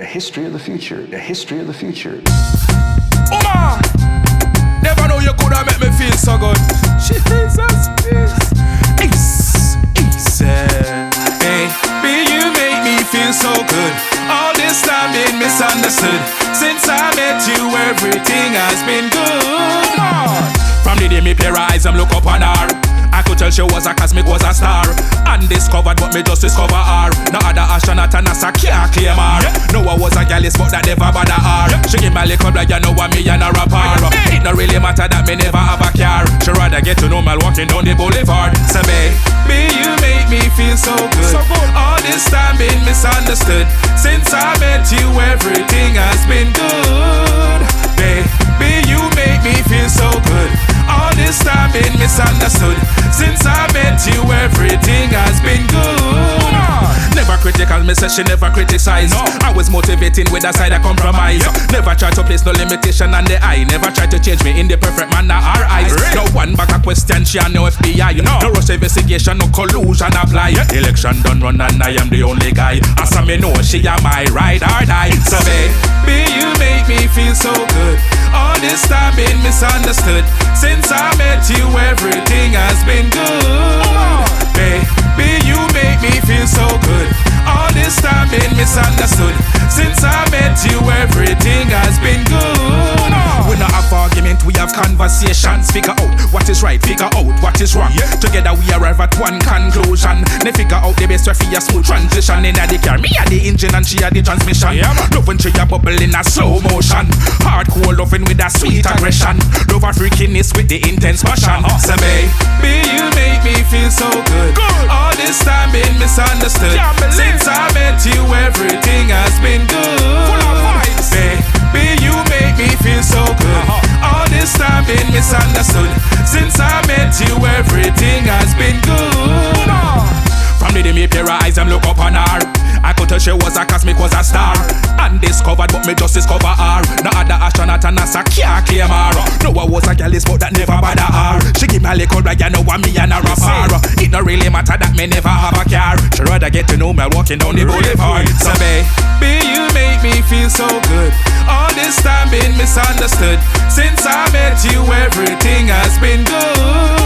A history of the future. The history of the future. Uma! Never know you could have make me feel so good. Jesus, peace. Ace, ace. Be you make me feel so good. All this time been misunderstood. Since I met you, everything has been good. From the day me pair eyes, I'm look up on her. Tell she was a cosmic, was a star. Undiscovered, but me just discover her. No other astronaut and NASA can't claim her. No, I was a galley but that never bother her. She give a little blood, you know what me and a rapper. It no really matter that me never have a car. She rather get to know me walking down the boulevard. So baby, you make me feel so good. All this time been misunderstood. Since I met you, everything has been good. Never critical, me say she never criticize. No. I was motivating with a side of compromise. Never try to place no limitation on the eye. Never try to change me in the perfect manner or eyes. No one back a question, she and no FBI. No, no rush investigation, no collusion apply. Election done run and I am the only guy. As I me know she am my ride or die. So baby, you make me feel so good. All this time been misunderstood. Since I met you, everything has been good. Conversations. Figure out what is right, figure out what is wrong. Together we arrive at one conclusion. Then figure out the best way for a smooth transition. In the car, me are the engine and she are the transmission. Yeah, Loving she a bubble in a slow motion. Hardcore loving with a sweet aggression. Love a freakiness with the intense passion. Uh-huh. So baby, you make me feel so good. All this time been misunderstood. I could tell she was a cosmic, was a star. Undiscovered, but me just discover her. No other astronaut and NASA can't claim her. No, I was a girl, but that never bother her. She give me a little brag, you know what me and a rapper. It no really matter that me never have a car. She rather get to know me walking down the boulevard. So baby, you make me feel so good. All this time been misunderstood. Since I met you, everything has been good.